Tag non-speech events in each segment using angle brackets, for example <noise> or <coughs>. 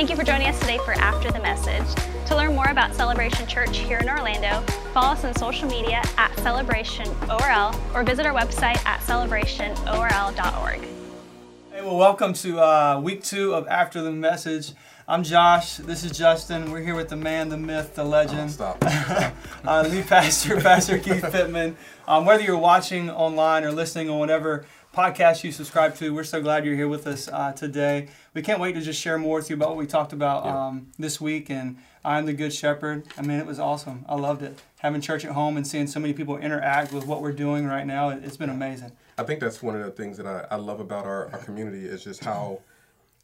Thank you for joining us today for After the Message. To learn more about Celebration Church here in Orlando, follow us on social media at Celebration ORL or visit our website at celebrationorl.org. Hey, well, welcome to uh, week two of After the Message. I'm Josh. This is Justin. We're here with the man, the myth, the legend. Oh, stop. <laughs> uh, lead pastor, <laughs> Pastor Keith Pittman. Um, whether you're watching online or listening on whatever podcast you subscribe to, we're so glad you're here with us uh, today. We can't wait to just share more with you about what we talked about um, this week. And I'm the Good Shepherd. I mean, it was awesome. I loved it. Having church at home and seeing so many people interact with what we're doing right now, it- it's been amazing. I think that's one of the things that I, I love about our, our community is just how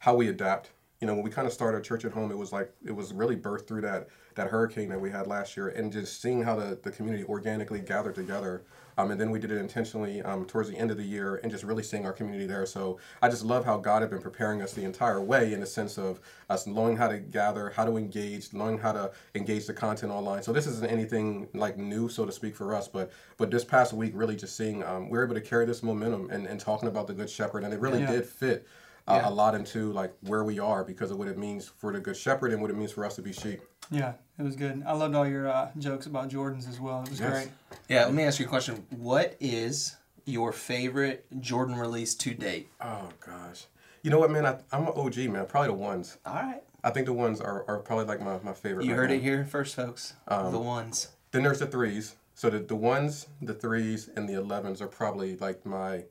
how we adapt. You know, when we kind of started church at home, it was like it was really birthed through that that hurricane that we had last year, and just seeing how the, the community organically gathered together. Um, and then we did it intentionally um, towards the end of the year, and just really seeing our community there. So I just love how God had been preparing us the entire way, in the sense of us knowing how to gather, how to engage, knowing how to engage the content online. So this isn't anything like new, so to speak, for us. But but this past week, really just seeing um, we were able to carry this momentum and, and talking about the Good Shepherd, and it really Yeah. did fit uh, a lot into like where we are because of what it means for the Good Shepherd and what it means for us to be sheep. Yeah, it was good. I loved all your uh, jokes about Jordans as well. It was Yes. great. Yeah, let me ask you a question. What is your favorite Jordan release to date? Oh gosh, you know what, man? I, I'm an OG man. Probably the ones. All right. I think the ones are, are probably like my, my favorite. You right heard now. it here first, folks. Um, the ones. Then there's the threes. So the, the ones, the threes, and the elevens are probably like my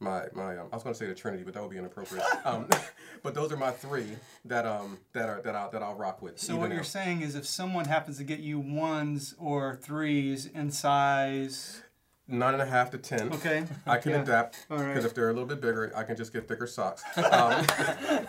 my my. Um, I was gonna say the Trinity, but that would be inappropriate. <laughs> um, <laughs> but those are my three that um that are that I that I'll rock with. So what now. you're saying is, if someone happens to get you ones or threes in size, nine and a half to ten. okay, I can Yeah. adapt All right. because if they're a little bit bigger, I can just get thicker socks. Um,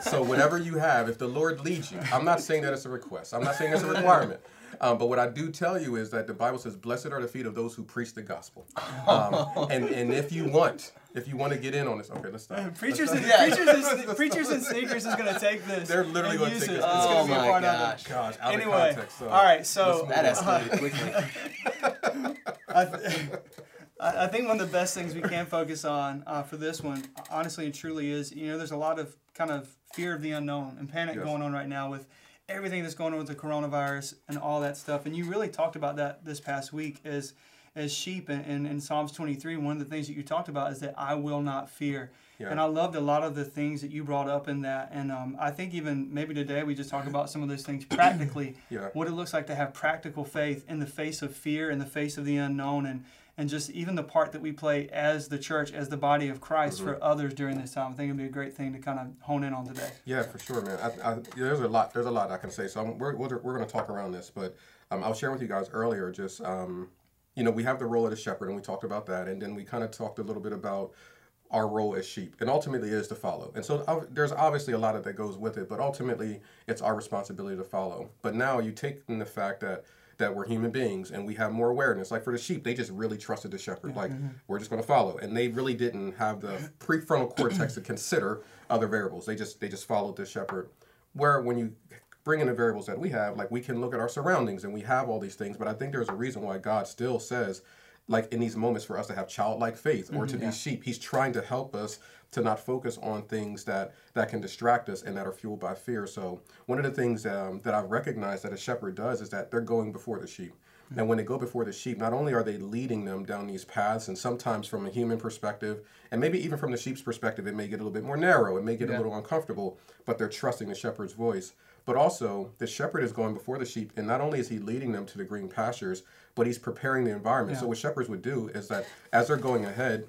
so whatever you have, if the Lord leads you, I'm not saying that it's a request. I'm not saying it's a requirement. Um, but what I do tell you is that the Bible says, "Blessed are the feet of those who preach the gospel." Um, <laughs> and and if you want, if you want to get in on this, okay, let's stop. preachers Let's and stop. preachers and, <laughs> preachers and sneakers is gonna take this. They're literally and gonna use take it. this. It's Oh gonna be a my part gosh. Gosh, out Anyway, of context. So all right, so let's That move on. escalated quickly. <laughs> I, I think one of the best things we can focus on uh, for this one, honestly and truly, is you know there's a lot of kind of fear of the unknown and panic Yes. going on right now with everything that's going on with the coronavirus and all that stuff. And you really talked about that this past week as as sheep and in, in Psalms 23. One of the things that you talked about is that I will not fear. Yeah. And I loved a lot of the things that you brought up in that. And um, I think even maybe today we just talk about some of those things <clears throat> practically Yeah. what it looks like to have practical faith in the face of fear, in the face of the unknown, and and just even the part that we play as the church, as the body of Christ for others during this time. I think it'd be a great thing to kind of hone in on today. Yeah, for sure, man. I, I, there's a lot. There's a lot I can say. So I'm, we're we're, we're going to talk around this, but um, I was sharing with you guys earlier. Just um, you know, we have the role of the shepherd, and we talked about that, and then we kind of talked a little bit about our role as sheep, and ultimately is to follow. And so uh, there's obviously a lot of that goes with it, but ultimately it's our responsibility to follow. But now you take in the fact that that we're human beings and we have more awareness. Like for the sheep, they just really trusted the shepherd. Like mm-hmm. we're just going to follow, and they really didn't have the prefrontal cortex to consider other variables. They just they just followed the shepherd. Where when you bring in the variables that we have, like we can look at our surroundings and we have all these things, but I think there's a reason why God still says, like in these moments, for us to have childlike faith or to be sheep. He's trying to help us to not focus on things that that can distract us and that are fueled by fear. So one of the things um, that I've recognized that a shepherd does is that they're going before the sheep. And when they go before the sheep, not only are they leading them down these paths, and sometimes from a human perspective, and maybe even from the sheep's perspective, it may get a little bit more narrow, it may get a little uncomfortable, but they're trusting the shepherd's voice. But also, the shepherd is going before the sheep, and not only is he leading them to the green pastures, but he's preparing the environment. So, what shepherds would do is that as they're going ahead,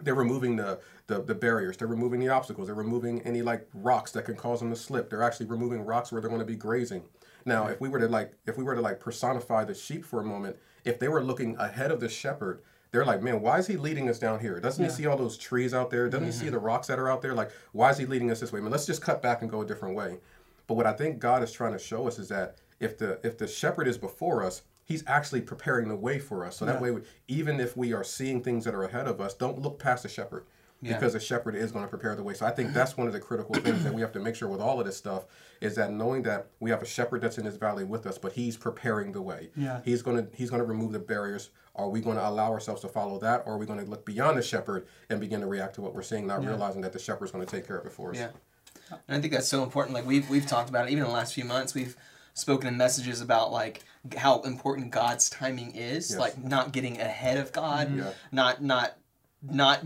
they're removing the, the the barriers. They're removing the obstacles. They're removing any like rocks that can cause them to slip. They're actually removing rocks where they're going to be grazing. Now if we were to like if we were to like personify the sheep for a moment if they were looking ahead of the shepherd they're like man why is he leading us down here? Doesn't he see all those trees out there? Doesn't he see mm-hmm. the rocks that are out there? Like why is he leading us this way? I mean, let's just cut back and go a different way but what i think god is trying to show us is that if the if the shepherd is before us he's actually preparing the way for us so that way we, even if we are seeing things that are ahead of us don't look past the shepherd Yeah. because the shepherd is going to prepare the way. So I think that's one of the critical things that we have to make sure with all of this stuff is that knowing that we have a shepherd that's in this valley with us, but he's preparing the way. Yeah. He's going to he's going to remove the barriers. Are we going to allow ourselves to follow that, or are we going to look beyond the shepherd and begin to react to what we're seeing, not realizing that the shepherd's going to take care of it for us? Yeah. And I think that's so important. Like we've we've talked about it even in the last few months. We've spoken in messages about like how important God's timing is. Yes. Like not getting ahead of God. Yeah. Not not not.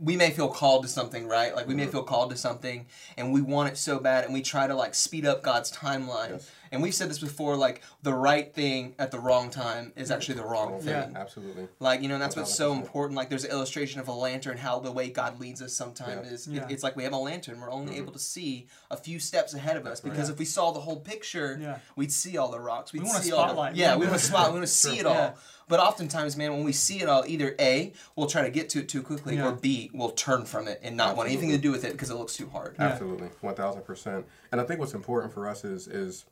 We may feel called to something, right? Like we may feel called to something, and we want it so bad, and we try to like speed up God's timeline. Yes. And we've said this before, like the right thing at the wrong time is actually the wrong thing. Yeah. Absolutely. Like you know, and that's what's so 1000%. important. Like there's an illustration of a lantern. How the way God leads us sometimes Yeah. is Yeah. It, it's like we have a lantern. We're only Mm-hmm. able to see a few steps ahead of us because right. if we saw the whole picture, Yeah. we'd see all the rocks. We'd want a see all the- spotlight. yeah, We we want want a spot. We want to see it all. Yeah. But oftentimes, man, when we see it all, either a we'll try to get to it too quickly, Yeah. or b we'll turn from it and not want anything to do with it because it looks too hard. Yeah. Absolutely, one thousand percent. And I think what's important for us is is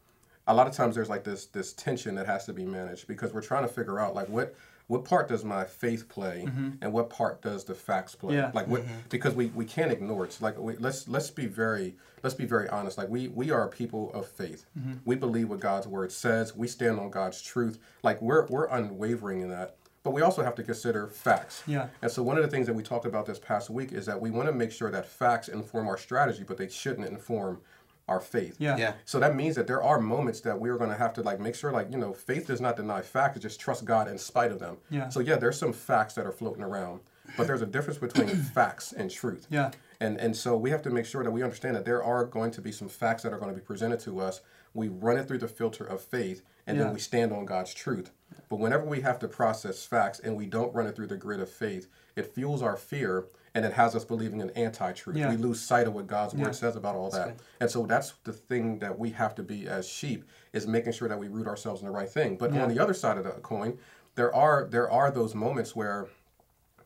a lot of times there's like this this tension that has to be managed because we're trying to figure out like what what part does my faith play mm-hmm. and what part does the facts play? Yeah. like what mm-hmm. because we, we can't ignore it. Like we, let's let's be very let's be very honest. Like we we are people of faith. Mm-hmm. We believe what god's word says. We stand on god's truth. Like we're we're unwavering in that but we also have to consider facts. Yeah. and so one of the things that we talked about this past week is that we want to make sure that facts inform our strategy, but they shouldn't inform our faith. Yeah. Yeah. So that means that there are moments that we're going to have to like make sure like, you know, faith does not deny facts. it just trust God in spite of them. Yeah. So yeah, there's some facts that are floating around, but there's a difference between <coughs> facts and truth. Yeah. And and so we have to make sure that we understand that there are going to be some facts that are going to be presented to us. We run it through the filter of faith and Yeah. then we stand on God's truth. But whenever we have to process facts and we don't run it through the grid of faith, it fuels our fear and it has us believing in anti-truth. Yeah. We lose sight of what God's Yeah. word says about all that. And so that's the thing that we have to be as sheep is making sure that we root ourselves in the right thing. But Yeah. on the other side of the coin, there are there are those moments where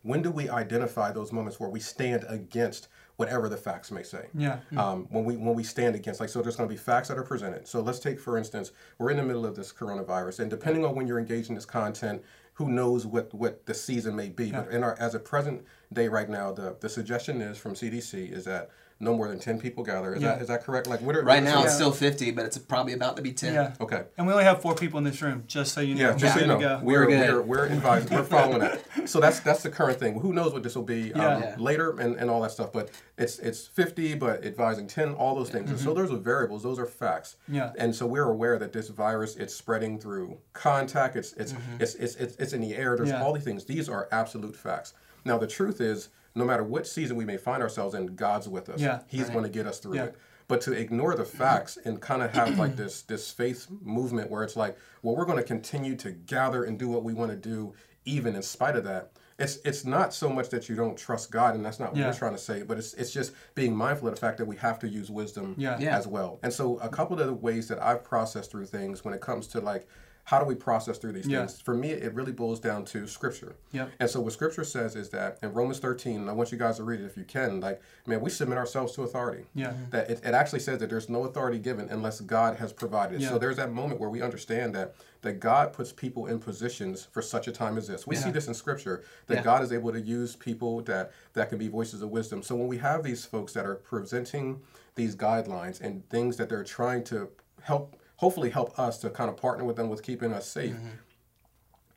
when do we identify those moments where we stand against whatever the facts may say? Yeah. Um, when we when we stand against, like, so there's going to be facts that are presented. So let's take, for instance, we're in the middle of this coronavirus, and depending on when you're engaged in this content, who knows what what the season may be? But in our as a present day right now, the the suggestion is from CDC is that no more than ten people gather. Is Yeah. that is that correct? Like, what are Right now, so- it's Yeah. still fifty, but it's probably about to be ten. Yeah. okay. And we only have four people in this room, just so you know. Yeah, just so you know, go. we're We're we're good. we're advised, we're following that. <laughs> So that's that's the current thing. Who knows what this will be um, Yeah. Yeah. later and, and all that stuff. But it's it's fifty, but advising ten, all those things. And so those are variables. Those are facts. Mm-hmm. Yeah. And so we're aware that this virus it's spreading through contact. It's it's Mm-hmm. it's, it's it's it's in the air. There's Yeah. all these things. These are absolute facts. Now the truth is, no matter what season we may find ourselves in, God's with us. Yeah. He's going to get us through Yeah. it. But to ignore the facts and kind of have like <clears throat> this this faith movement where it's like, well, we're going to continue to gather and do what we want to do, even in spite of that. It's it's not so much that you don't trust God, and that's not what Yeah. we're trying to say. But it's it's just being mindful of the fact that we have to use wisdom Yeah. Yeah. as well. And so a couple of the ways that I've processed through things when it comes to like how do we process through these Yeah. things? For me, it really boils down to scripture. Yep. And so what scripture says is that in Romans 13, and I want you guys to read it if you can, like, man, we submit ourselves to authority. Yeah. Mm-hmm. That it, it actually says that there's no authority given unless God has provided. Yeah. So there's that moment where we understand that that God puts people in positions for such a time as this. We see this in scripture that Yeah. God is able to use people that that can be voices of wisdom. So when we have these folks that are presenting these guidelines and things that they're trying to help hopefully help us to kind of partner with them with keeping us safe mm-hmm.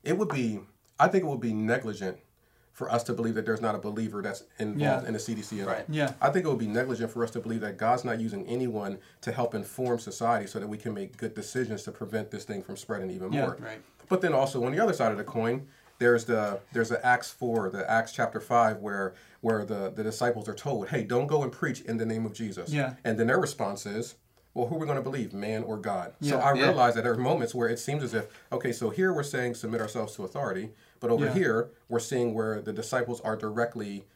it would be i think it would be negligent for us to believe that there's not a believer that's involved Yeah. in the cdc at all Right. Yeah. i think it would be negligent for us to believe that god's not using anyone to help inform society so that we can make good decisions to prevent this thing from spreading even Yeah. more Right. but then also on the other side of the coin there's the there's the acts 4 the acts chapter 5 where where the the disciples are told hey don't go and preach in the name of jesus Yeah. and then their response is well, who are we going to believe, man or God? So I Yeah. realize that there are moments where it seems as if, okay, so here we're saying submit ourselves to authority, but over Yeah. here we're seeing where the disciples are directly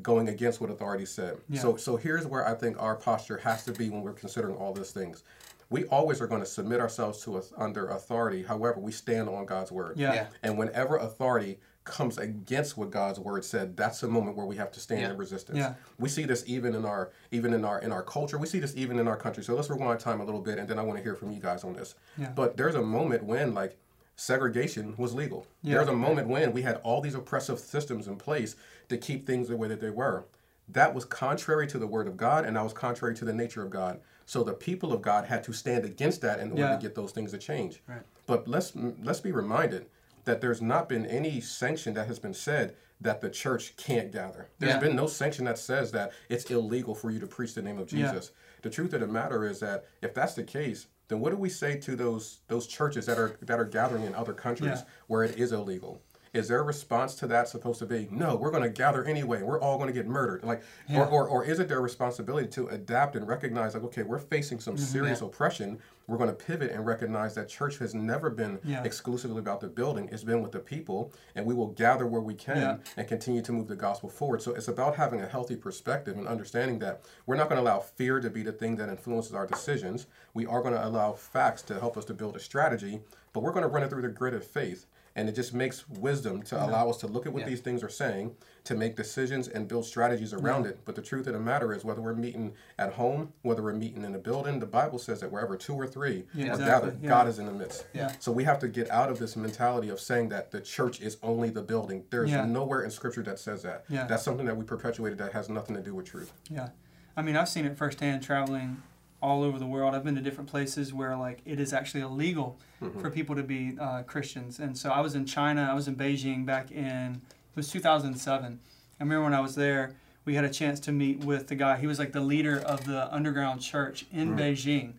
going against what authority said. Yeah. So, so here's where I think our posture has to be when we're considering all these things. We always are going to submit ourselves to us under authority. However, we stand on God's word. Yeah. Yeah. And whenever authority comes against what God's word said, that's a moment where we have to stand Yeah. in resistance. Yeah. We see this even in our even in our in our culture. We see this even in our country. So let's rewind time a little bit, and then I want to hear from you guys on this. Yeah. But there's a moment when like segregation was legal. Yeah. There's a moment when we had all these oppressive systems in place to keep things the way that they were. That was contrary to the word of God, and that was contrary to the nature of God. So the people of God had to stand against that in order to get those things to change. Right. But let's let's be reminded that there's not been any sanction that has been said that the church can't gather. There's Yeah. been no sanction that says that it's illegal for you to preach the name of Yeah. Jesus. The truth of the matter is that if that's the case, then what do we say to those those churches that are that are gathering in other countries Yeah. where it is illegal? Is their response to that supposed to be, no, we're going to gather anyway. We're all going to get murdered. Like, Yeah. or, or, or is it their responsibility to adapt and recognize, like, okay, we're facing some Mm-hmm. serious oppression. We're going to pivot and recognize that church has never been Yeah. exclusively about the building. It's been with the people, and we will gather where we can Yeah. and continue to move the gospel forward. So it's about having a healthy perspective and understanding that we're not going to allow fear to be the thing that influences our decisions. We are going to allow facts to help us to build a strategy, but we're going to run it through the grid of faith. And it just makes wisdom to allow us to look at what Yeah. these things are saying, to make decisions and build strategies around it. But the truth of the matter is, whether we're meeting at home, whether we're meeting in a building, the Bible says that wherever two or three Yeah, are exactly. gathered, Yeah. God is in the midst. Yeah. So we have to get out of this mentality of saying that the church is only the building. There's Yeah. nowhere in Scripture that says that. Yeah. That's something that we perpetuated that has nothing to do with truth. Yeah, I mean, I've seen it firsthand traveling all over the world. I've been to different places where like it is actually illegal for people to be uh, Christians. And so I was in China. I was in Beijing back in it was 2007. I remember when I was there, we had a chance to meet with the guy. He was like the leader of the underground church in Beijing.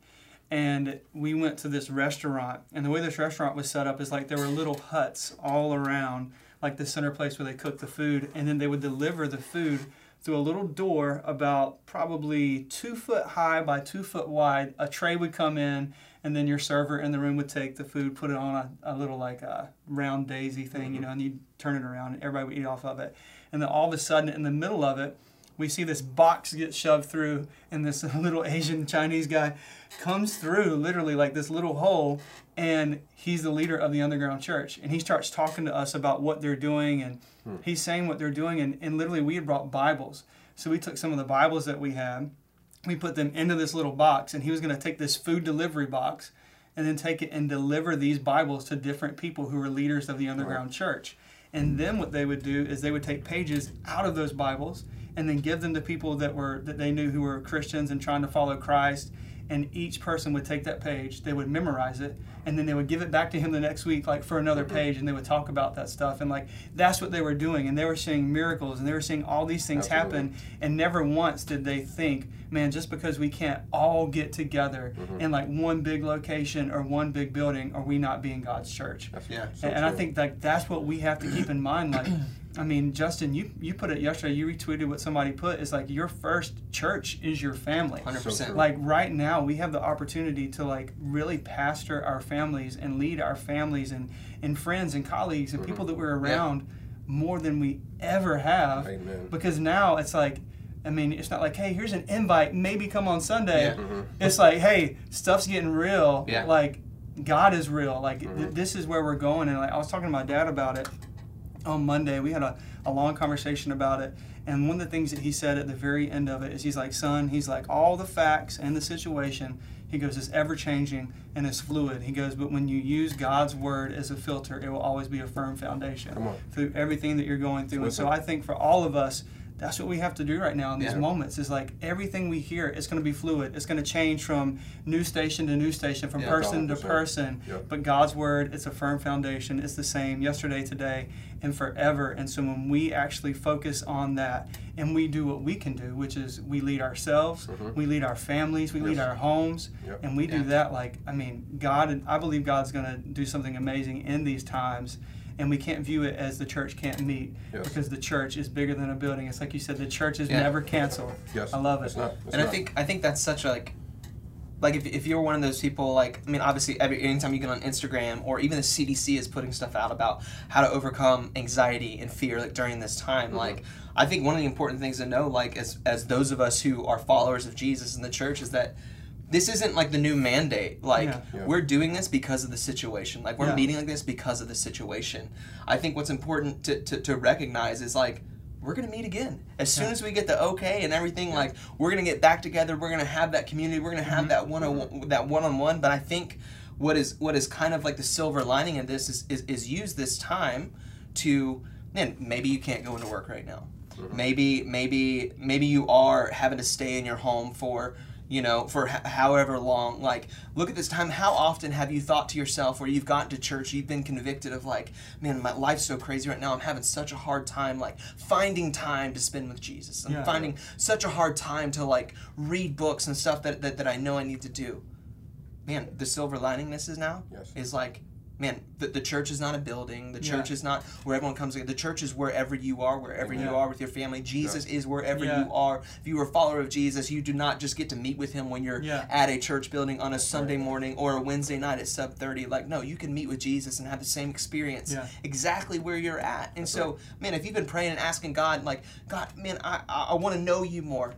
And we went to this restaurant, and the way this restaurant was set up is like there were little huts all around, like the center place where they cook the food, and then they would deliver the food through a little door about probably two foot high by two foot wide. A tray would come in, and then your server in the room would take the food, put it on a, a little like a round daisy thing, you mm-hmm. know, and you'd turn it around, and everybody would eat off of it. And then all of a sudden, in the middle of it, we see this box get shoved through, and this <laughs> little Asian Chinese guy comes through literally like this little hole, and he's the leader of the underground church. And he starts talking to us about what they're doing, and hmm. he's saying what they're doing. And, and literally, we had brought Bibles. So we took some of the Bibles that we had, we put them into this little box, and he was going to take this food delivery box and then take it and deliver these Bibles to different people who were leaders of the underground church. And then what they would do is they would take pages out of those Bibles and then give them to people that were that they knew who were Christians and trying to follow Christ. And each person would take that page, they would memorize it, and then they would give it back to him the next week, like for another page, and they would talk about that stuff. And like that's what they were doing, and they were seeing miracles, and they were seeing all these things Absolutely. happen. And never once did they think, man, just because we can't all get together mm-hmm. in like one big location or one big building, are we not being God's church? Yeah. so and, and I think like that's what we have to keep in mind. Like, I mean, Justin, you you put it yesterday. You retweeted what somebody put. It's like your first church is your family. Hundred So percent. true. Like right now, we have the opportunity to like really pastor our families and lead our families and and friends and colleagues and people that we're around more than we ever have. Amen. Because now it's like. I mean, it's not like, hey, here's an invite, maybe come on Sunday. Yeah. Mm-hmm. It's like, hey, stuff's getting real. Yeah. Like, God is real. Like, Mm-hmm. this is where we're going. And like, I was talking to my dad about it on Monday. We had a, a long conversation about it. And one of the things that he said at the very end of it is he's like, son, he's like, all the facts and the situation, he goes, is ever changing and it's fluid. He goes, but when you use God's word as a filter, it will always be a firm foundation through everything that you're going through. And so I think for all of us, that's what we have to do right now in these Yeah. moments is like everything we hear is going to be fluid. It's going to change from news station to news station, from Yeah. person to 100%. person. Yep. But God's word, it's a firm foundation. It's the same yesterday, today, and forever. And so when we actually focus on that and we do what we can do, which is we lead ourselves, we lead our families, we lead Mm-hmm. Our homes, Yep. and we do Yeah. that like, I mean, God, and I believe God's going to do something amazing in these times. And we can't view it as the church can't meet Yes. because the church is bigger than a building. It's like you said, the church is Yeah. never canceled. Yes. I love it. It's not. It's and I not. think I think that's such a, like like if, if you're one of those people like I mean obviously every anytime you get on Instagram or even the CDC is putting stuff out about how to overcome anxiety and fear like during this time Mm-hmm. like I think one of the important things to know like as as those of us who are followers of Jesus in the church is that this isn't like the new mandate like Yeah. Yeah. we're doing this because of the situation like we're Yeah. meeting like this because of the situation I think what's important to, to, to recognize is like we're gonna meet again as soon as we get the okay and everything. Like we're gonna get back together. We're gonna have that community. We're gonna Mm-hmm. have that one on that one on one. But I think what is what is kind of like the silver lining of this is is, is use this time to man maybe you can't go into work right now. Maybe maybe maybe you are having to stay in your home for you know for h- however long. Like look at this time. How often have you thought to yourself where you've gotten to church, you've been convicted of like, man, my life's so crazy right now. I'm having such a hard time like finding time to spend with Jesus. I'm Yeah. finding such a hard time to like read books and stuff that, that, that I know I need to do. Man, the silver lining this is now Yes. is like, man, the, the church is not a building. The Yeah. church is not where everyone comes together. The church is wherever you are, wherever you are with your family. Jesus is wherever Yeah. you are. If you are a follower of Jesus, you do not just get to meet with him when you're Yeah. at a church building on a Sunday morning or a Wednesday night at sub 30. Like, no, you can meet with Jesus and have the same experience Yeah. exactly where you're at. And so, man, if you've been praying and asking God, like, God, man, I, I, I want to know you more,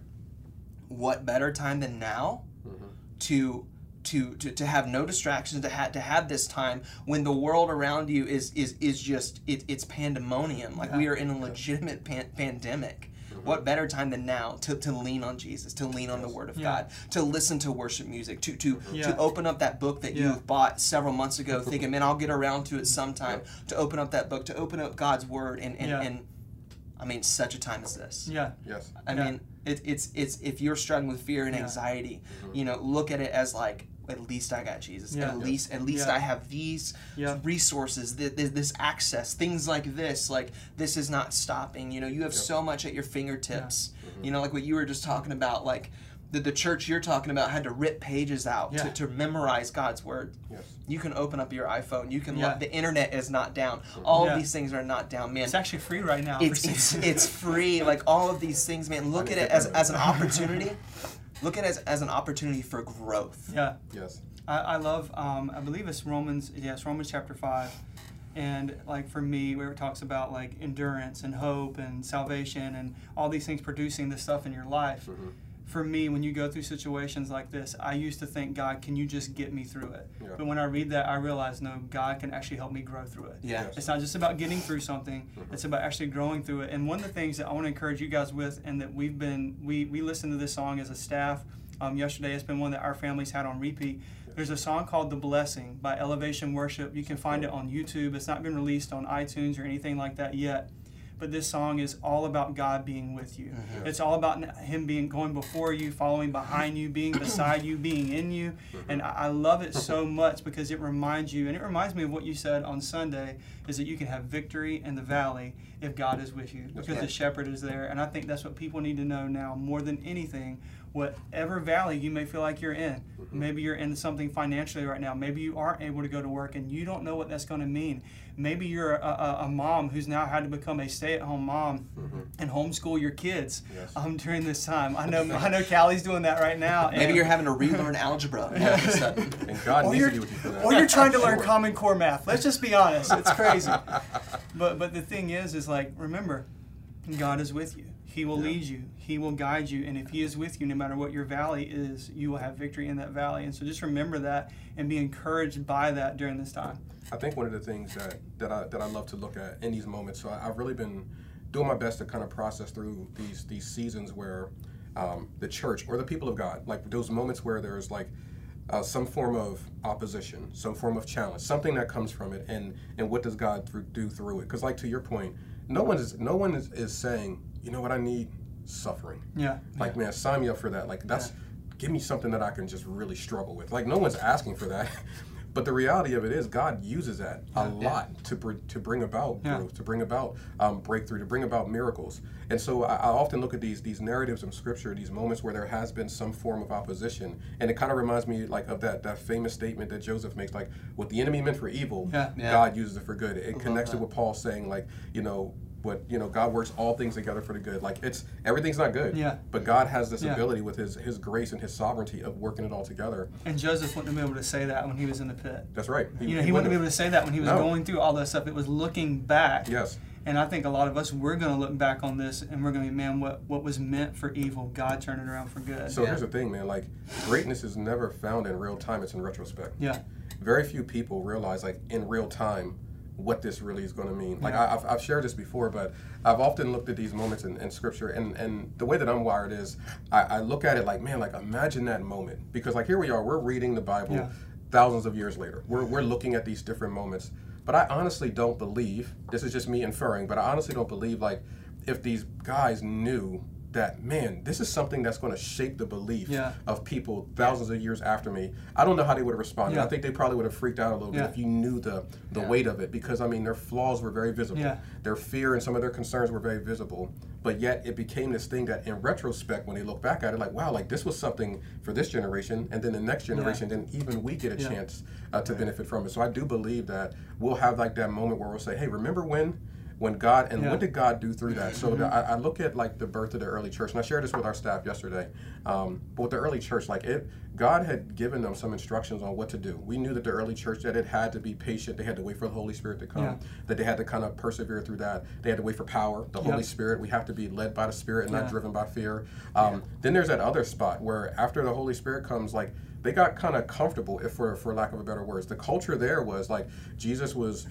what better time than now mm-hmm. to to, to, to have no distractions to have to have this time when the world around you is is is just it, it's pandemonium like we are in a legitimate pan- pandemic mm-hmm. what better time than now to, to lean on jesus to lean on the word of Yeah. god to listen to worship music to to, mm-hmm. Yeah. to open up that book that Yeah. you bought several months ago mm-hmm. thinking man i'll get around to it sometime to open up that book to open up god's word and and, Yeah. and i mean such a time as this Yeah. Yes. I Yeah. mean, it, it's it's if you're struggling with fear and Yeah. anxiety, you know, look at it as like at least I got Jesus. Yeah. At least at least Yeah. I have these Yeah. resources, this, this access, things like this. Like this is not stopping. You know, you have so much at your fingertips. You know, like what you were just talking about, like. The, the church you're talking about had to rip pages out Yeah. to, to memorize God's word. Yes. You can open up your iPhone. You can Yeah. look. The internet is not down. All Yeah. of these things are not down, man It's actually free right now. it's, six- it's, it's free like all of these things man look at it as, as an opportunity <laughs> look at it as, as an opportunity for growth yeah. Yes. I, I love, um, I believe it's Romans, yes, Romans chapter 5. And like for me, where it talks about like endurance and hope and salvation and all these things producing this stuff in your life. For me, when you go through situations like this, I used to think, God, can you just get me through it? Yeah. But when I read that, I realize, no, God can actually help me grow through it. yeah Yes. It's not just about getting through something. It's about actually growing through it. And one of the things that I want to encourage you guys with, and that we've been, we we listened to this song as a staff um, yesterday. It's been one that our families had on repeat. There's a song called "The Blessing" by Elevation Worship. You can find it on YouTube. It's not been released on iTunes or anything like that yet. But this song is all about God being with you. Mm-hmm. It's all about Him being going before you, following behind you, being beside you, being in you. Mm-hmm. And I I love it so much because it reminds you, and it reminds me of what you said on Sunday, is that you can have victory in the valley if God is with you, because the shepherd is there. And I think that's what people need to know now more than anything. Whatever valley you may feel like you're in, maybe you're in something financially right now, maybe you aren't able to go to work and you don't know what that's going to mean. Maybe you're a, a, a mom who's now had to become a stay-at-home mom and homeschool your kids Yes. um, during this time. I know I know Callie's doing that right now. maybe you're having to relearn algebra all of a sudden And God or needs you're, to be with you or you're trying to learn <laughs> Common Core math. Let's just be honest. It's crazy. <laughs> But but the thing is, is like remember, God is with you. He will Yeah. lead you. He will guide you. And if He is with you, no matter what your valley is, you will have victory in that valley. And so just remember that and be encouraged by that during this time. I think one of the things that, that I that I love to look at in these moments. So I, I've really been doing my best to kind of process through these these seasons where um, the church or the people of God, like those moments where there's like uh, some form of opposition, some form of challenge, something that comes from it, and and what does God through, do through it? Because like to your point, no one is no one is, is saying, you know what I need, suffering. Yeah. Like man, sign me up for that. Like that's give me something that I can just really struggle with. Like no one's asking for that. <laughs> But the reality of it is, God uses that a lot to br- to bring about Yeah. growth, to bring about um, breakthrough, to bring about miracles. And so I, I often look at these these narratives in Scripture, these moments where there has been some form of opposition, and it kind of reminds me like of that that famous statement that Joseph makes, like what the enemy meant for evil, Yeah. Yeah. God uses it for good. It connects that. it with Paul saying like, you know. What you know, God works all things together for the good. Like it's everything's not good, Yeah. But God has this Yeah. ability with His His grace and His sovereignty of working it all together. And Joseph wouldn't have been able to say that when he was in the pit. That's right. You know, he wouldn't have been able to say that when he was No. going through all that stuff. It was looking back. Yes. And I think a lot of us, we're going to look back on this and we're going to be, man, what, what was meant for evil, God turned it around for good. So Yeah. here's the thing, man. Like greatness is never found in real time. It's in retrospect. yeah. Very few people realize, like in real time, what this really is going to mean. Like. I, I've, I've shared this before, but I've often looked at these moments in, in scripture, and, and the way that I'm wired is, I, I look at it like, man, like imagine that moment, because like here we are, we're reading the Bible Yeah. thousands of years later. We're we're looking at these different moments, but I honestly don't believe. This is just me inferring, but I honestly don't believe like if these guys knew that man, this is something that's going to shape the belief Yeah. of people thousands of years after me. I don't know how they would have responded. Yeah. I think they probably would have freaked out a little Yeah. bit if you knew the the weight of it, because I mean their flaws were very visible. Their fear and some of their concerns were very visible. But yet it became this thing that, in retrospect, when they look back at it, like wow, like this was something for this generation, and then the next generation, then even we get a chance uh, to benefit from it. So I do believe that we'll have like that moment where we'll say, hey, remember when? When God and Yeah. what did God do through that? So the, I, I look at like the birth of the early church, and I shared this with our staff yesterday. Um, but with the early church, like it, God had given them some instructions on what to do. We knew that the early church that it had to be patient. They had to wait for the Holy Spirit to come. Yeah. That they had to kind of persevere through that. They had to wait for power, the Holy Spirit. We have to be led by the Spirit and not driven by fear. Um, Then there's that other spot where after the Holy Spirit comes, like they got kind of comfortable, if for for lack of a better words. The culture there was like Jesus was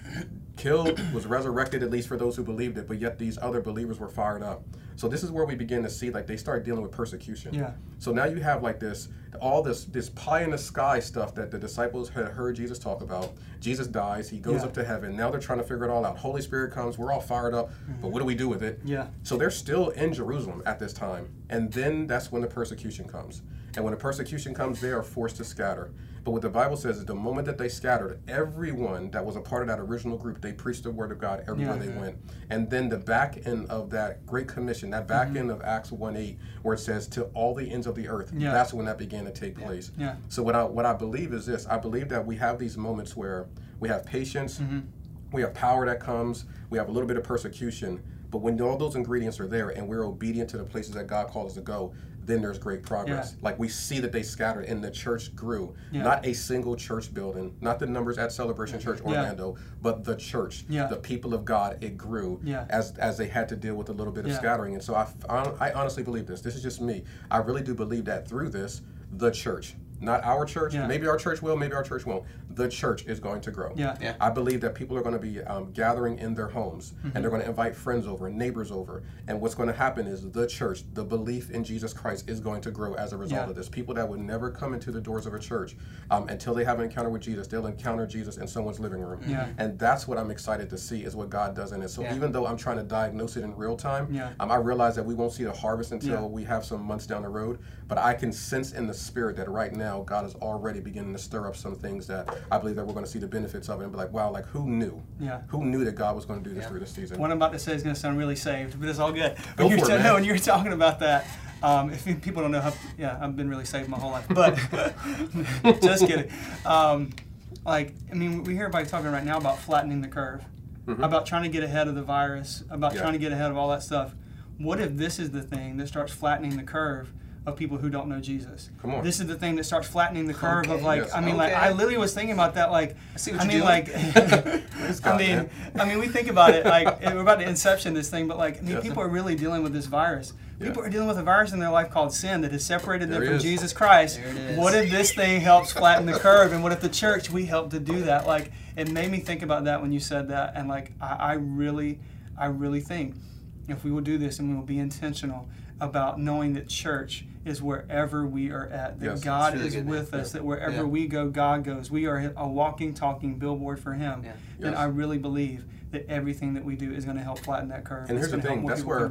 killed, was resurrected, at least for those who believed it, but yet these other believers were fired up. So this is where we begin to see like they start dealing with persecution. Yeah. So now you have like this, all this this pie in the sky stuff that the disciples had heard Jesus talk about. Jesus dies, he goes Yeah. up to heaven. Now they're trying to figure it all out. Holy Spirit comes, we're all fired up, but mm-hmm. what do we do with it? Yeah. So they're still in Jerusalem at this time. And then that's when the persecution comes. And when the persecution comes, they are forced to scatter. But what the Bible says is the moment that they scattered, everyone that was a part of that original group, they preached the word of God everywhere Yeah. they went. And then the back end of that Great Commission, that back Mm-hmm. end of Acts 1 8, where it says to all the ends of the earth, Yeah. that's when that began to take place. Yeah. So what I what I believe is this: I believe that we have these moments where we have patience, Mm-hmm. we have power that comes, we have a little bit of persecution, but when all those ingredients are there and we're obedient to the places that God calls us to go, then there's great progress. Yeah. Like we see that they scattered and the church grew. Yeah. Not a single church building, not the numbers at Celebration Church Yeah. Orlando, but the church, Yeah. the people of God, it grew Yeah. as as they had to deal with a little bit of Yeah. scattering. And so I, I, I honestly believe this. This is just me. I really do believe that through this, the church, not our church, Yeah. maybe our church will, maybe our church won't. The church is going to grow. Yeah. Yeah. I believe that people are going to be um, gathering in their homes Mm-hmm. and they're going to invite friends over and neighbors over. And what's going to happen is the church, the belief in Jesus Christ is going to grow as a result Yeah. of this. People that would never come into the doors of a church um, until they have an encounter with Jesus, they'll encounter Jesus in someone's living room. Yeah. And that's what I'm excited to see is what God does in it. So Yeah. even though I'm trying to diagnose it in real time, Yeah. um, I realize that we won't see the harvest until Yeah. we have some months down the road. But I can sense in the spirit that right now God is already beginning to stir up some things that I believe that we're going to see the benefits of it and be like, wow, like who knew? Yeah. Who knew that God was going to do this Yeah. through this season? What I'm about to say is going to sound really saved, but it's all good. Go When you're for it, ta- man. no, when you're talking about that, um, if people don't know how, yeah, I've been really saved my whole life, but <laughs> just kidding. Um, like, I mean, we hear everybody talking right now about flattening the curve, about trying to get ahead of the virus, about Mm-hmm. Yeah. trying to get ahead of all that stuff. What if this is the thing that starts flattening the curve? Of people who don't know Jesus. Come on. This is the thing that starts flattening the curve of like, Yes. I mean, like, I literally was thinking about that. Like, I see what I mean, doing. like, <laughs> Praise I mean, man. I mean, we think about it like <laughs> we're about to inception this thing, but like, I mean, Yes. people are really dealing with this virus. Yeah. People are dealing with a virus in their life called sin that has separated them There from it is. Jesus Christ. There it is. What if this thing helps flatten the curve? And what if the church we help to do that? Like, it made me think about that when you said that, and like, I, I really, I really think if we will do this and we will be intentional about knowing that church is wherever we are at, that Yes, God really is with us, that wherever Yeah. we go, God goes. We are a walking, talking billboard for Him. Yeah. Then Yes. I really believe that everything that we do is going to help flatten that curve. And It's here's the thing, that's where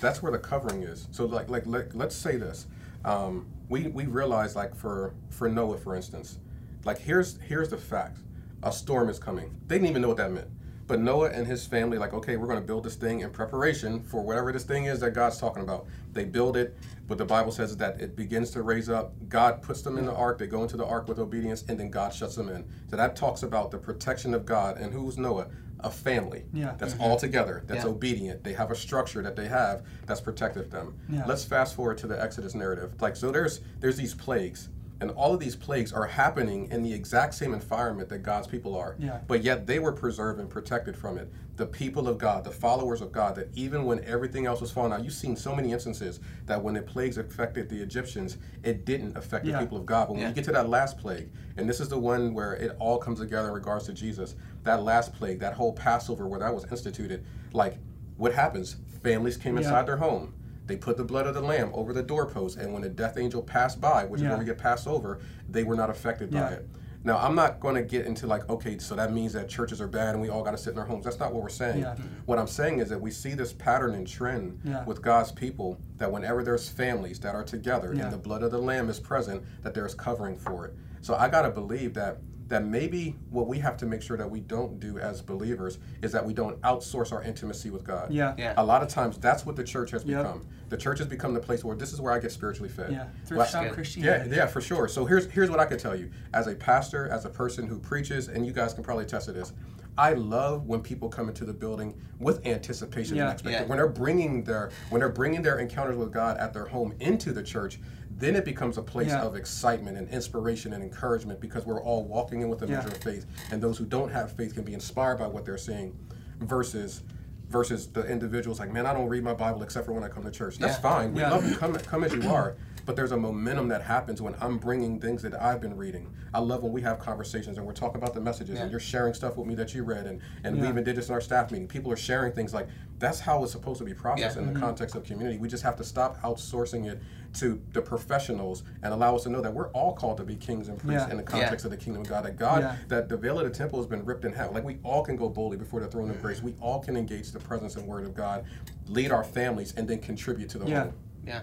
that's where the covering is. So like like let, let's say this. Um, we we realize like for for Noah for instance, like here's here's the fact. A storm is coming. They didn't even know what that meant. But Noah and his family, like, okay, we're going to build this thing in preparation for whatever this thing is that God's talking about. They build it, but the Bible says that it begins to raise up. God puts them in the ark. They go into the ark with obedience, and then God shuts them in. So that talks about the protection of God. And who's Noah? A family Yeah. that's all together, that's Yeah. obedient. They have a structure that they have that's protected them. Yeah. Let's fast forward to the Exodus narrative. Like so there's there's these plagues and all of these plagues are happening in the exact same environment that God's people are. Yeah. But yet they were preserved and protected from it. The people of God, the followers of God, that even when everything else was falling out, you've seen so many instances that when the plagues affected the Egyptians, it didn't affect Yeah. the people of God. But when Yeah. you get to that last plague, and this is the one where it all comes together in regards to Jesus, that last plague, that whole Passover where that was instituted, like what happens? Families came Yeah. inside their home. They put the blood of the lamb over the doorpost, and when the death angel passed by, which is Yeah. where we get passed over, they were not affected Yeah. by it. Now, I'm not going to get into like, okay, so that means that churches are bad and we all got to sit in our homes. That's not what we're saying. Yeah. What I'm saying is that we see this pattern and trend Yeah. with God's people that whenever there's families that are together Yeah. and the blood of the Lamb is present, that there's covering for it. So I got to believe that that maybe what we have to make sure that we don't do as believers is that we don't outsource our intimacy with God. Yeah. Yeah. A lot of times that's what the church has Yep. become. The church has become the place where this is where I get spiritually fed. Yeah. Thrift Well, shop good. yeah, yeah, for sure. So here's here's what I can tell you. As a pastor, as a person who preaches, and you guys can probably attest to this, I love when people come into the building with anticipation Yeah. and expectation. Yeah. When they're bringing their when they're bringing their encounters with God at their home into the church, then it becomes a place Yeah. of excitement and inspiration and encouragement because we're all walking in with a Yeah. measure of faith, and those who don't have faith can be inspired by what they're seeing, versus. Versus the individuals like, man, I don't read my Bible except for when I come to church. That's Yeah. fine. We love you. Come, come as you are. But there's a momentum that happens when I'm bringing things that I've been reading. I love when we have conversations and we're talking about the messages and you're sharing stuff with me that you read and, and we even did this in our staff meeting. People are sharing things like that's how it's supposed to be processed in Mm-hmm. the context of community. We just have to stop outsourcing it to the professionals and allow us to know that we're all called to be kings and priests Yeah. in the context of the kingdom of God. That God, Yeah. that the veil of the temple has been ripped in half. Like we all can go boldly before the throne of grace. We all can engage the presence and word of God, lead our families, and then contribute to the Yeah. home. Yeah.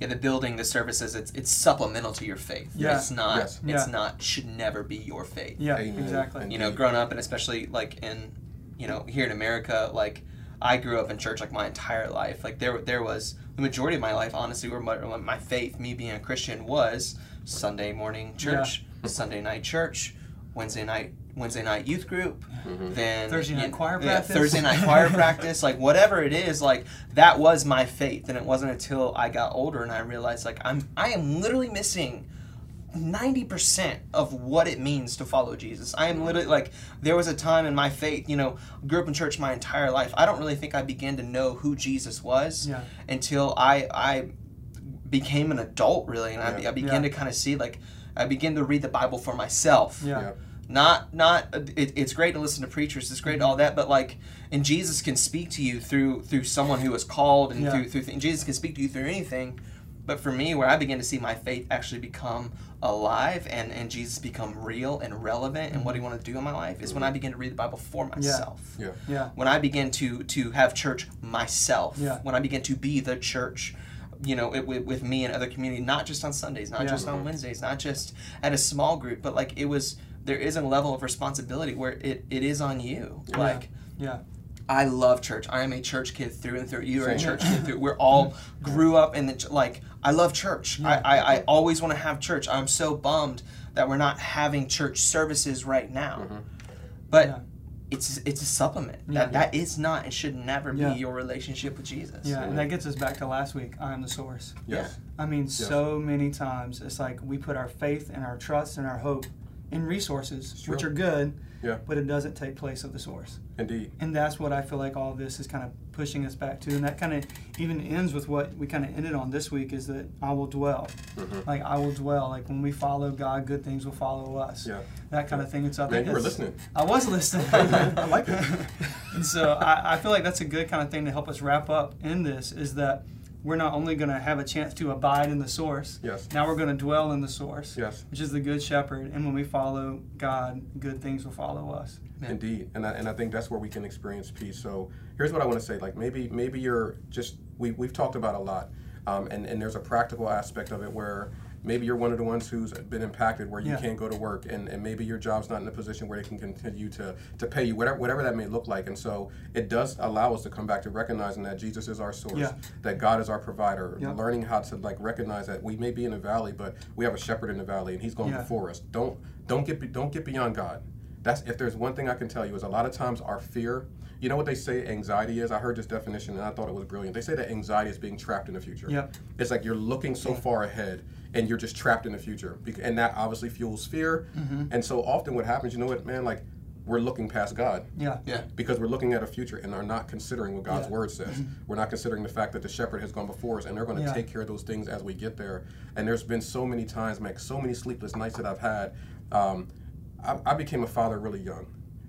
Yeah, the building, the services, it's it's supplemental to your faith. Yeah. It's not Yes. it's Yeah. not should never be your faith. Yeah, Amen. exactly. You know, growing up and especially like in you know, here in America, like I grew up in church like my entire life. Like there there was the majority of my life honestly where my, my faith, me being a Christian was Sunday morning church, Sunday night church, Wednesday night Wednesday night youth group, mm-hmm. then Thursday night you- choir yeah, practice. Thursday night choir <laughs> practice, like whatever it is, like that was my faith. And it wasn't until I got older and I realized like I'm I am literally missing 90% of what it means to follow Jesus. I am literally like there was a time in my faith, you know, grew up in church my entire life. I don't really think I began to know who Jesus was Yeah. until I I became an adult really and I, Yeah. I began Yeah. to kind of see like I began to read the Bible for myself Yeah. Yeah. not not it, it's great to listen to preachers it's great Mm-hmm. all that but like and jesus can speak to you through through someone who is called and Yeah. through through th- jesus can speak to you through anything but for me where i began to see my faith actually become alive and and jesus become real and relevant and what he wanted to do in my life is when i began to read the bible for myself Yeah. Yeah. when I began to to have church myself, Yeah. when I began to be the church, you know, it, with, with me and other community, not just on Sundays, not Yeah. just on Wednesdays, not just at a small group, but like it was. There is a level of responsibility where it, it is on you. Like Yeah. I love church. I am a church kid through and through. You are a church kid through. We're all mm-hmm. grew up in the ch- like. I love church. Yeah. I, I, I always want to have church. I'm so bummed that we're not having church services right now. Mm-hmm. But Yeah. it's it's a supplement. Yeah. That that is not and should never Yeah. be your relationship with Jesus. Yeah, and that gets us back to last week. I am the source. Yes. I mean, so many times it's like we put our faith and our trust and our hope in resources, which are good, Yeah. but it doesn't take place of the source. Indeed. And that's what I feel like all this is kind of pushing us back to. And that kind of even ends with what we kind of ended on this week is that I will dwell. Mm-hmm. Like, I will dwell. Like, when we follow God, good things will follow us. Yeah. That kind of thing. And so I Man, think you were listening. I was listening. <laughs> I like it. <laughs> and so I, I feel like that's a good kind of thing to help us wrap up in this is that we're not only going to have a chance to abide in the source, Yes. now we're going to dwell in the source, Yes. which is the good shepherd. And when we follow God, good things will follow us. Indeed, and I, and I think that's where we can experience peace. So here's what I want to say: like maybe maybe you're just we we've talked about a lot, um, and and there's a practical aspect of it where maybe you're one of the ones who's been impacted where you Yeah. can't go to work, and, and maybe your job's not in a position where they can continue to to pay you whatever whatever that may look like. And so it does allow us to come back to recognizing that Jesus is our source, Yeah. that God is our provider, Yeah. learning how to like recognize that we may be in a valley, but we have a shepherd in the valley, and He's going before us. Don't don't get don't get beyond God. That's if there's one thing I can tell you is a lot of times our fear. You know what they say anxiety is? I heard this definition and I thought it was brilliant. They say that anxiety is being trapped in the future. Yep. It's like you're looking so far ahead and you're just trapped in the future. And that obviously fuels fear. Mm-hmm. And so often what happens, you know what, man, like we're looking past God Yeah. Yeah. because we're looking at a future and are not considering what God's Yeah. word says. We're not considering the fact that the shepherd has gone before us and they're going to Yeah. take care of those things as we get there. And there's been so many times, man, so many sleepless nights that I've had. Um, I, I became a father really young.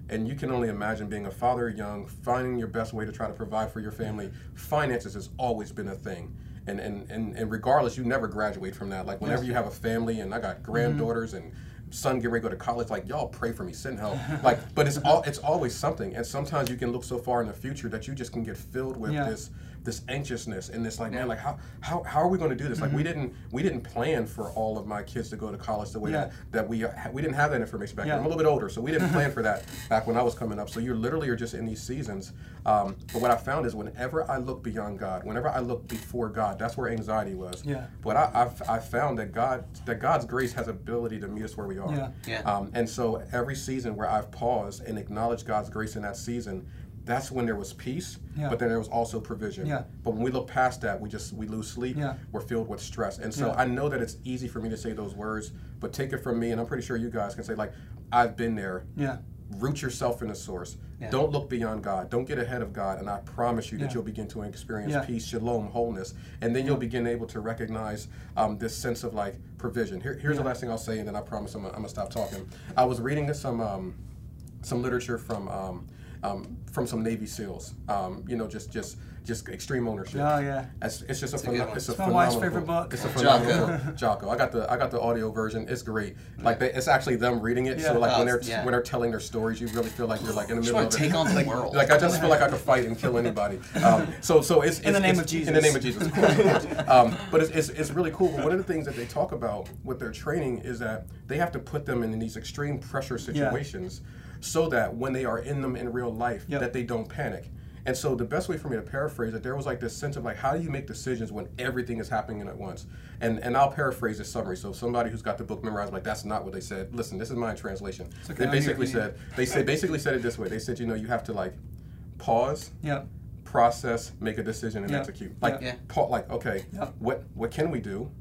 And you can only imagine being a father young, finding your best way to try to provide for your family. Finances has always been a thing. And, and, and, and regardless, you never graduate from that. Like whenever Yes. you have a family, and I got mm-hmm. granddaughters and son getting ready to go to college. Like y'all pray for me, send help. <laughs> like, but it's all it's always something. And sometimes you can look so far in the future that you just can get filled with Yeah. this this anxiousness and this like man like how how, how are we going to do this like we didn't we didn't plan for all of my kids to go to college the way Mm-hmm. Yeah. that, that we uh, we didn't have that information back Yeah. then i'm a little bit older so we didn't plan <laughs> for that back when i was coming up so you literally are just in these seasons um, but what i found is whenever i look beyond god whenever i look before god that's where anxiety was Yeah. but I, I've, I found that god that god's grace has ability to meet us where we are Yeah. Yeah. um, and so every season where I've paused and acknowledged God's grace in that season, that's when there was peace, Yeah. but then there was also provision. Yeah. But when we look past that, we just we lose sleep. Yeah. We're filled with stress. And so. I know that it's easy for me to say those words, but take it from me, and I'm pretty sure you guys can say like, I've been there. Yeah. Root yourself in the source. Don't look beyond God. Don't get ahead of God. And I promise you that you'll begin to experience peace, shalom, wholeness. And then you'll begin able to recognize um, this sense of like provision. Here, here's the last thing I'll say, and then I promise I'm, gonna- I'm going to stop talking. I was reading some. Um, some literature from um, um, from some Navy SEALs. Um, you know, just just just extreme ownership. Oh yeah. It's, it's just a, a good it's a It's my wife's phenomenal favorite book. It's a Jocko. phenomenal book. Jocko. I got the I got the audio version. It's great. Like they, it's actually them reading it. Yeah. So like Oh, when they're yeah. when they're telling their stories, you really feel like you're like in the Just middle want of to it. take on the like, world. Like I just feel like I could fight and kill anybody. <laughs> Um, so so it's, In the name of Jesus. In the name of Jesus. of course, of course. Um, but it's, it's, it's really cool. But one of the things that they talk about with their training is that they have to put them in these extreme pressure situations so that when they are in them in real life, Yep. that they don't panic. And so the best way for me to paraphrase it, there was like this sense of like, how do you make decisions when everything is happening at once? And and I'll paraphrase this summary. So somebody who's got the book memorized, like that's not what they said. Listen, this is my translation. okay, they I'm basically said they said basically said it this way. They said, you know, you have to like pause, Yeah. process, make a decision, and Yeah. execute. Like, Yeah. pa- like okay, Yeah. what what can we do?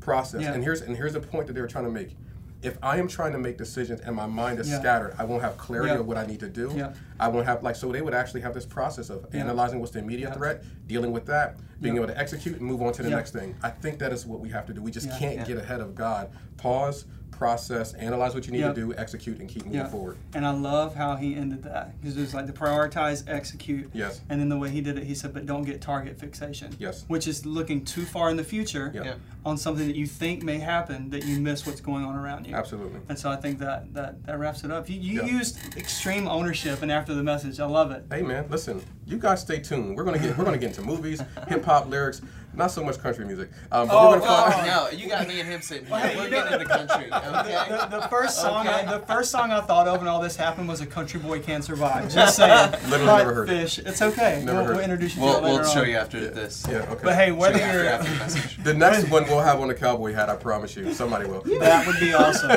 Process. And here's and here's the point that they were trying to make. If I am trying to make decisions and my mind is Yeah. scattered, I won't have clarity Yeah. of what I need to do. Yeah. I won't have like so they would actually have this process of Yeah. analyzing what's the immediate Yeah. threat, dealing with that, being Yeah. able to execute and move on to the Yeah. next thing. I think that is what we have to do. We just Yeah. can't Yeah. get ahead of God. Pause, process, analyze what you need Yeah. to do, execute, and keep moving Yeah. forward. And I love how he ended that because it was like to prioritize, execute. Yes. And then the way he did it, he said, but don't get target fixation. Yes. Which is looking too far in the future Yeah. Yeah. on something that you think may happen that you miss what's going on around you. Absolutely. And so I think that that, that wraps it up. You, you Yeah. used extreme ownership and after the message. I love it. Hey man, listen, you guys stay tuned. We're gonna get we're gonna get into movies, hip hop lyrics, not so much country music. Um, but Oh, we're gonna Oh, find, no, you got me and him sitting here. We're getting into country, <laughs> okay? The, the first song, Okay. I, the first song I thought of when all this happened was "A Country Boy Can't Survive." <laughs> Just saying. Literally But never heard it. Fish, it's okay. Never we'll, heard we'll introduce you We'll, to we'll show on. you after this. yeah, okay. But hey, whether you after, you're after the the next one we'll have on the cowboy hat. I promise you, somebody will. <laughs> That would be awesome.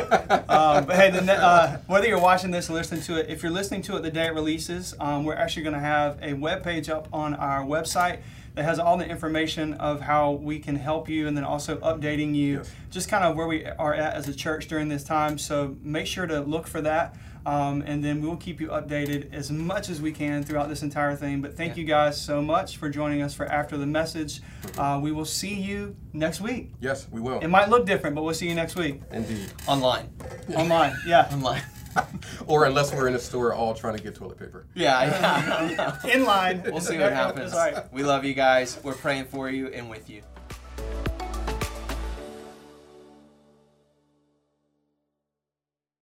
um, but hey, the, ne- uh, whether you're watching this or listening to it, if you're listening to it the day it releases, um, we're actually going to have a web page up on our website that has all the information of how we can help you and then also updating you Yes. just kind of where we are at as a church during this time. So make sure to look for that. Um, and then we'll keep you updated as much as we can throughout this entire thing. But thank Yeah. you guys so much for joining us for After the Message. Uh, we will see you next week. Yes, we will. It might look different, but we'll see you next week. Indeed. Online. Online, yeah. Online. <laughs> or unless we're in a store all trying to get toilet paper. Yeah, yeah. In line. We'll see what <laughs> happens. That's all right. We love you guys. We're praying for you and with you.